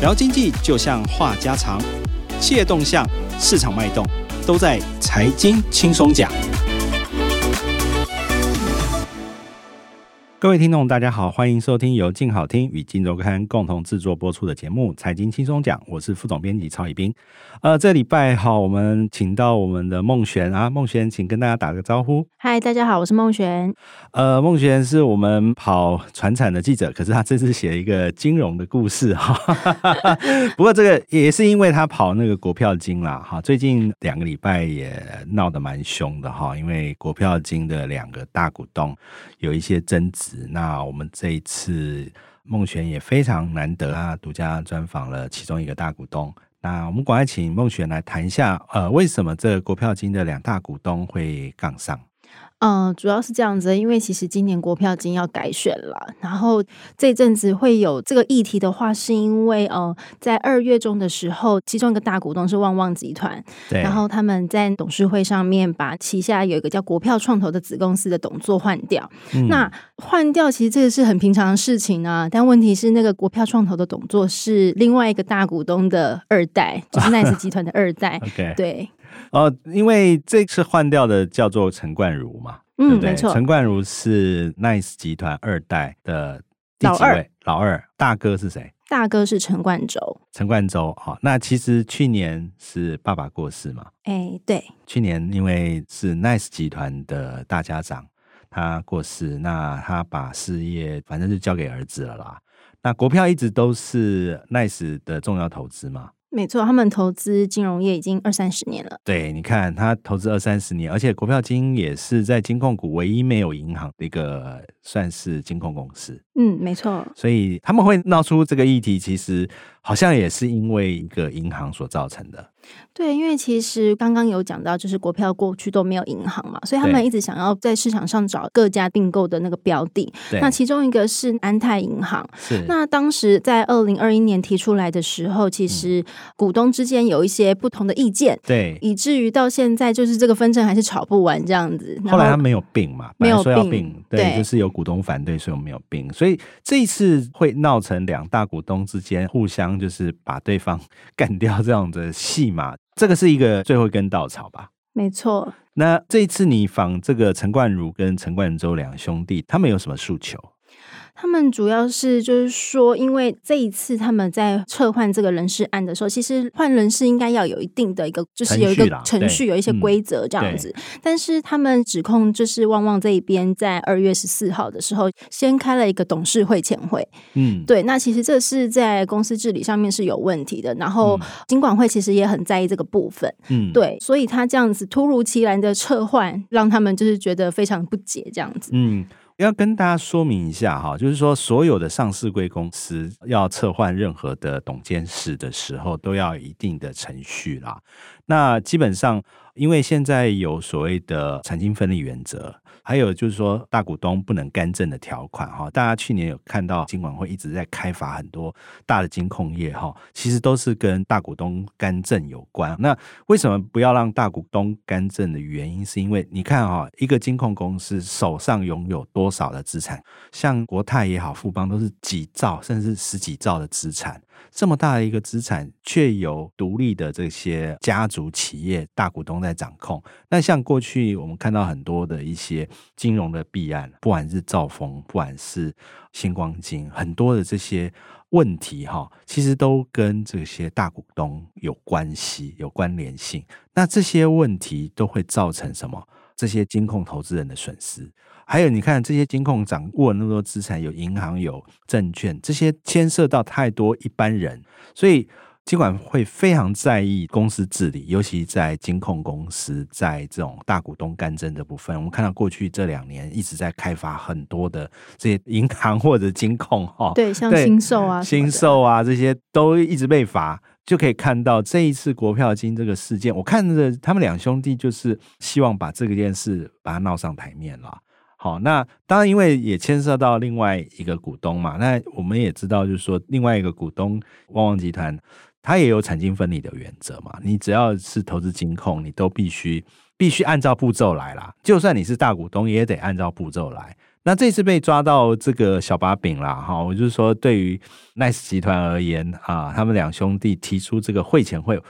聊经济就像话家常，企业动向、市场脉动，都在财经轻松讲。各位听众，大家好，欢迎收听由静好听与金周刊共同制作播出的节目《财经轻松讲》，我是副总编辑曹以斌。呃，这礼拜好，我们请到我们的孟璇啊，孟璇，请跟大家打个招呼。嗨，大家好，我是孟璇。呃，孟璇是我们跑船产的记者，可是他这次写了一个金融的故事哈。不过这个也是因为他跑那个国票金啦哈，最近两个礼拜也闹得蛮凶的哈，因为国票金的两个大股东有一些争执。那我们这一次孟璇也非常难得啊，独家专访了其中一个大股东。那我们赶快请孟璇来谈一下，呃，为什么这个国票金的两大股东会杠上？嗯，主要是这样子，因为其实今年国票金要改选了，然后这阵子会有这个议题的话，是因为呃，在二月中的时候，其中一个大股东是旺旺集团，对，然后他们在董事会上面把旗下有一个叫国票创投的子公司的董座换掉。嗯、那换掉其实这个是很平常的事情啊，但问题是那个国票创投的董座是另外一个大股东的二代，就是 Nice 集团的二代 对。哦，因为这次换掉的叫做陈冠儒嘛，嗯，对不对？没错，陈冠儒是 Nice 集团二代的第几位？老二，老二，大哥是谁？大哥是陈冠洲。陈冠洲，好、哦，那其实去年是爸爸过世嘛？哎，对，去年因为是 Nice 集团的大家长，他过世，那他把事业反正就交给儿子了啦。那国票一直都是 Nice 的重要投资嘛？没错，他们投资金融业已经二三十年了。对，你看他投资二三十年，而且国票金也是在金控股唯一没有银行的一个算是金控公司。嗯，没错。所以他们会闹出这个议题，其实好像也是因为一个银行所造成的。对，因为其实刚刚有讲到，就是国票过去都没有银行嘛，所以他们一直想要在市场上找各家并购的那个标的。那其中一个是安泰银行。是。那当时在二零二一年提出来的时候，其实股东之间有一些不同的意见。对。以至于到现在，就是这个纷争还是吵不完这样子。后来他没有并嘛，没有说要并，对，就是有股东反对，所以我没有并。所以这一次会闹成两大股东之间互相就是把对方 干掉这样的戏码。这个是一个最后一根稻草吧？没错。那这一次你访这个陈冠儒跟陈冠洲两兄弟，他们有什么诉求？他们主要是就是说，因为这一次他们在撤换这个人事案的时候，其实换人事应该要有一定的一个，就是有一个程序，有一些规则这样子。嗯、但是他们指控就是旺旺这一边在二月十四号的时候，先开了一个董事会前会。嗯，对。那其实这是在公司治理上面是有问题的。然后金管会其实也很在意这个部分。嗯，对。所以他这样子突如其来的撤换，让他们就是觉得非常不解这样子。嗯。要跟大家说明一下哈，就是说所有的上市贵公司要撤换任何的董监事的时候，都要一定的程序啦。那基本上，因为现在有所谓的产经分离原则。还有就是说，大股东不能干政的条款哈，大家去年有看到金管会一直在开罚很多大的金控业哈，其实都是跟大股东干政有关。那为什么不要让大股东干政的原因，是因为你看哈，一个金控公司手上拥有多少的资产，像国泰也好，富邦都是几兆甚至十几兆的资产。这么大的一个资产，却有独立的这些家族企业大股东在掌控。那像过去我们看到很多的一些金融的弊案，不管是兆丰，不管是新光金，很多的这些问题哈，其实都跟这些大股东有关系、有关联性。那这些问题都会造成什么？这些金控投资人的损失。还有，你看这些金控掌握那么多资产，有银行、有证券，这些牵涉到太多一般人，所以金管会非常在意公司治理，尤其在金控公司在这种大股东干政的部分。我们看到过去这两年一直在开发很多的这些银行或者金控，哈，对，像新售啊、新售啊这些都一直被罚，就可以看到这一次国票金这个事件，我看着他们两兄弟就是希望把这个件事把它闹上台面了。好，那当然，因为也牵涉到另外一个股东嘛。那我们也知道，就是说另外一个股东旺旺集团，它也有产经分离的原则嘛。你只要是投资金控，你都必须必须按照步骤来啦。就算你是大股东，也得按照步骤来。那这次被抓到这个小把柄啦，哈，我就是说，对于 Nice 集团而言啊，他们两兄弟提出这个会前会，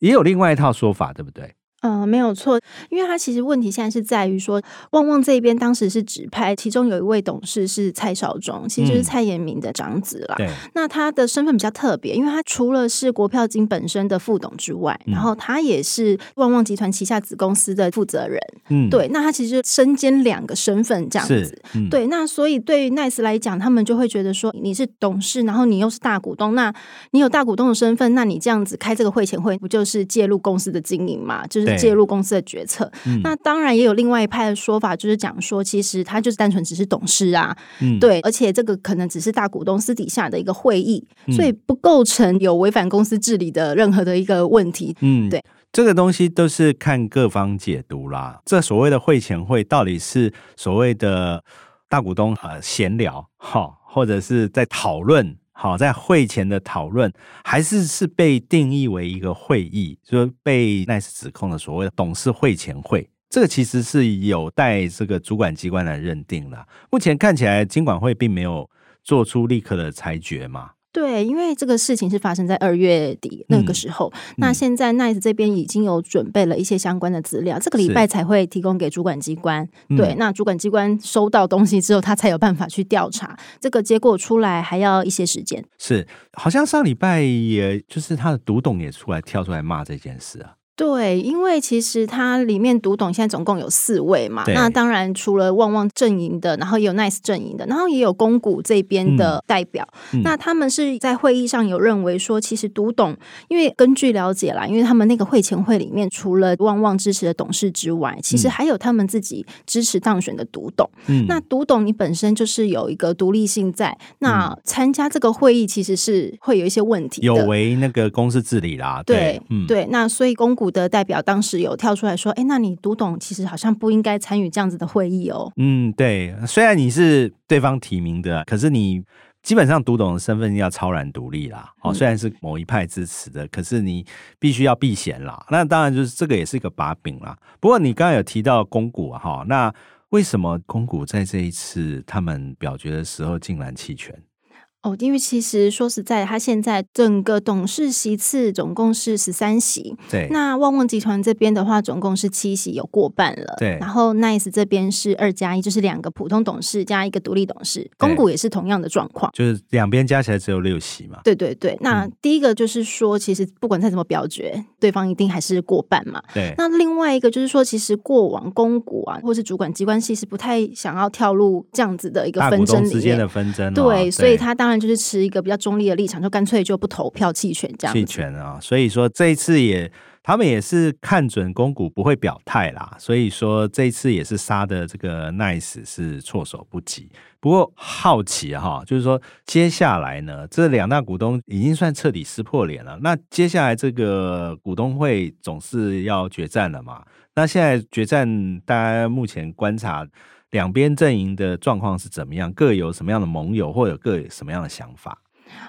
也有另外一套说法，对不对？嗯、呃，没有错，因为他其实问题现在是在于说，旺旺这边当时是指派，其中有一位董事是蔡少忠，其实就是蔡衍明的长子啦。对、嗯，那他的身份比较特别，因为他除了是国票金本身的副董之外，嗯、然后他也是旺旺集团旗下子公司的负责人。嗯，对，那他其实身兼两个身份这样子。嗯、对，那所以对于 Nice 来讲，他们就会觉得说，你是董事，然后你又是大股东，那你有大股东的身份，那你这样子开这个会前会，不就是介入公司的经营嘛？就是。介入公司的决策，嗯、那当然也有另外一派的说法，就是讲说，其实他就是单纯只是董事啊，嗯、对，而且这个可能只是大股东私底下的一个会议，嗯、所以不构成有违反公司治理的任何的一个问题。嗯，对，这个东西都是看各方解读啦。这所谓的会前会，到底是所谓的大股东呃闲聊哈，或者是在讨论？好，在会前的讨论还是是被定义为一个会议，就是被 Nice 指控的所谓的董事会前会，这个其实是有待这个主管机关来认定的。目前看起来，金管会并没有做出立刻的裁决嘛。对，因为这个事情是发生在二月底那个时候，嗯、那现在 Nice 这边已经有准备了一些相关的资料，这个礼拜才会提供给主管机关。对，嗯、那主管机关收到东西之后，他才有办法去调查，这个结果出来还要一些时间。是，好像上礼拜也就是他的独董也出来跳出来骂这件事啊。对，因为其实它里面独董现在总共有四位嘛，那当然除了旺旺阵营的，然后也有 Nice 阵营的，然后也有公股这边的代表。那他们是在会议上有认为说，其实独董，因为根据了解啦，因为他们那个会前会里面，除了旺旺支持的董事之外，其实还有他们自己支持当选的独董。嗯、那独董你本身就是有一个独立性在，那参加这个会议其实是会有一些问题，有违那个公司治理啦。对，对，嗯、对，那所以公股。的代表当时有跳出来说：“哎，那你读懂其实好像不应该参与这样子的会议哦。”嗯，对，虽然你是对方提名的，可是你基本上读懂的身份要超然独立啦。哦，虽然是某一派支持的，可是你必须要避嫌啦。那当然就是这个也是一个把柄啦。不过你刚刚有提到公股哈，那为什么公股在这一次他们表决的时候竟然弃权？哦，因为其实说实在，他现在整个董事席次总共是十三席，对。那旺旺集团这边的话，总共是七席，有过半了，对。然后 Nice 这边是二加一，就是两个普通董事加一个独立董事，公股也是同样的状况，就是两边加起来只有六席嘛。对对对，那第一个就是说，其实不管再怎么表决，对方一定还是过半嘛。对。那另外一个就是说，其实过往公股啊，或是主管机关系是不太想要跳入这样子的一个纷争里面，之间的纷争，哦，对，所以他当。当然就是持一个比较中立的立场，就干脆就不投票弃权这样。弃权啊，所以说这一次也他们也是看准公股不会表态啦，所以说这一次也是杀的这个 Nice 是措手不及。不过好奇哈，就是说接下来呢，这两大股东已经算彻底撕破脸了。那接下来这个股东会总是要决战了嘛？那现在决战，大家目前观察。两边阵营的状况是怎么样？各有什么样的盟友，或者各有什么样的想法？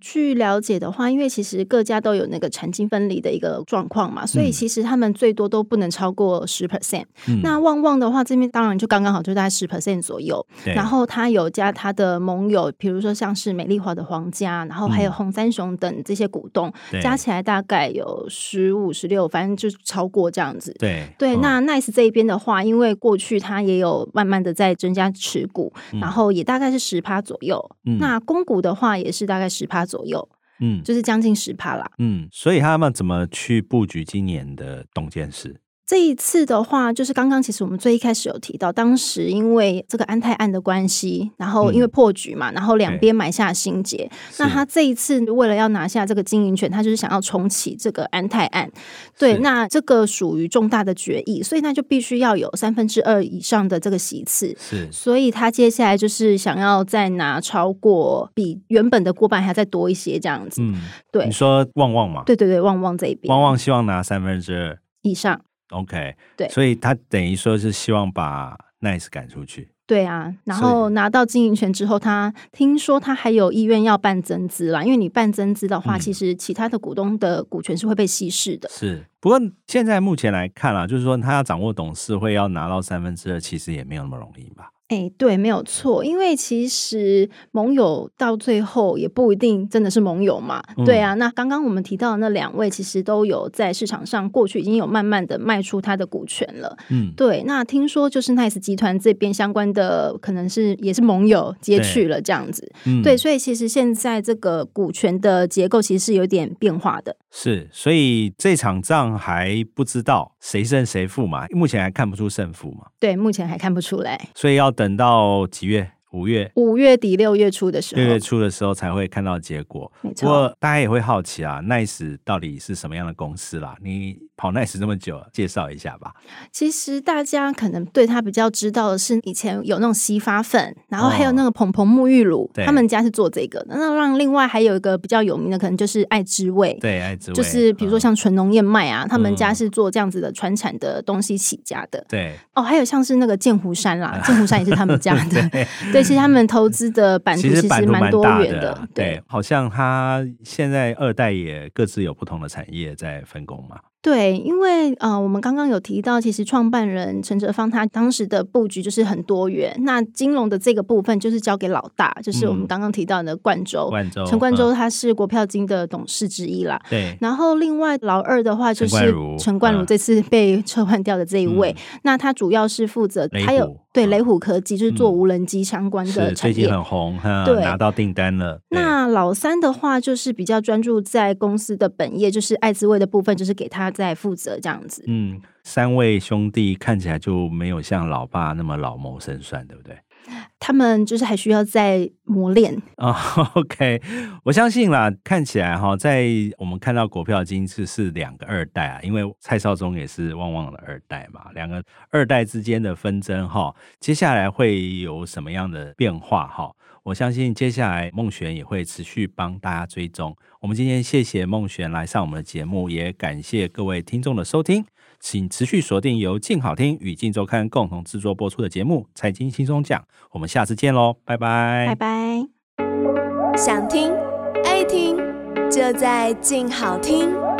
据了解的话，因为其实各家都有那个产经分离的一个状况嘛，所以其实他们最多都不能超过十 percent。嗯、那旺旺的话，这边当然就刚刚好，就大概十 percent 左右。然后他有加他的盟友，比如说像是美丽华的皇家，然后还有红三雄等这些股东，嗯、加起来大概有十五、十六，反正就超过这样子。对对，那 Nice 这一边的话，因为过去他也有慢慢的在增加持股，嗯、然后也大概是十趴左右。嗯、那公股的话，也是大概十趴左右，嗯，就是将近十趴啦，嗯，所以他们怎么去布局今年的董监事？这一次的话，就是刚刚其实我们最一开始有提到，当时因为这个安泰案的关系，然后因为破局嘛，嗯、然后两边埋下心结。对那他这一次为了要拿下这个经营权，他就是想要重启这个安泰案。对，那这个属于重大的决议，所以那就必须要有三分之二以上的这个席次。是，所以他接下来就是想要再拿超过比原本的过半还要再多一些这样子。嗯，对。你说旺旺嘛？对对对，旺旺这一边，旺旺希望拿三分之二以上。OK，对，所以他等于说是希望把 Nice 赶出去。对啊，然后拿到经营权之后，他听说他还有意愿要办增资啦，因为你办增资的话，嗯、其实其他的股东的股权是会被稀释的。是，不过现在目前来看啊，就是说他要掌握董事会要拿到三分之二，其实也没有那么容易吧？哎，对，没有错，因为其实盟友到最后也不一定真的是盟友嘛。嗯、对啊，那刚刚我们提到的那两位，其实都有在市场上过去已经有慢慢的卖出他的股权了。嗯，对。那听说就是 Nice 集团这边相关的，可能是也是盟友接去了这样子。嗯、对，所以其实现在这个股权的结构其实是有点变化的。是，所以这场仗还不知道谁胜谁负嘛，目前还看不出胜负嘛。对，目前还看不出来。所以要等到几月？五月，五月底六月初的时候，六月初的时候才会看到结果。没错，不过大家也会好奇啊，Nice 到底是什么样的公司啦？你跑 Nice 这么久，介绍一下吧。其实大家可能对他比较知道的是，以前有那种洗发粉，然后还有那个蓬蓬沐浴乳，哦、他们家是做这个的。那让另外还有一个比较有名的，可能就是爱之味。对，爱之味就是比如说像纯农燕麦啊，嗯、他们家是做这样子的传产的东西起家的。对，哦，还有像是那个剑湖山啦，剑湖山也是他们家的。对。对其实他们投资的版图其实蛮多元的，的对，对，好像他现在二代也各自有不同的产业在分工嘛。对，因为呃，我们刚刚有提到，其实创办人陈哲芳他当时的布局就是很多元。那金融的这个部分就是交给老大，就是我们刚刚提到的冠周，陈冠周他是国票金的董事之一啦。对。然后另外老二的话就是陈冠如，这次被撤换掉的这一位，嗯、那他主要是负责他有对雷虎科技，就是做无人机相关的产业，最近很红，对，拿到订单了。那老三的话就是比较专注在公司的本业，就是艾滋味的部分，就是给他。在负责这样子，嗯，三位兄弟看起来就没有像老爸那么老谋深算，对不对？他们就是还需要再磨练啊。OK，我相信啦，看起来哈，在我们看到国票今次是两个二代啊，因为蔡少忠也是旺旺的二代嘛，两个二代之间的纷争哈，接下来会有什么样的变化哈？我相信接下来孟璇也会持续帮大家追踪。我们今天谢谢孟璇来上我们的节目，也感谢各位听众的收听，请持续锁定由静好听与静周刊共同制作播出的节目《财经轻松讲》，我们下次见喽，拜拜，拜拜。想听爱听，就在静好听。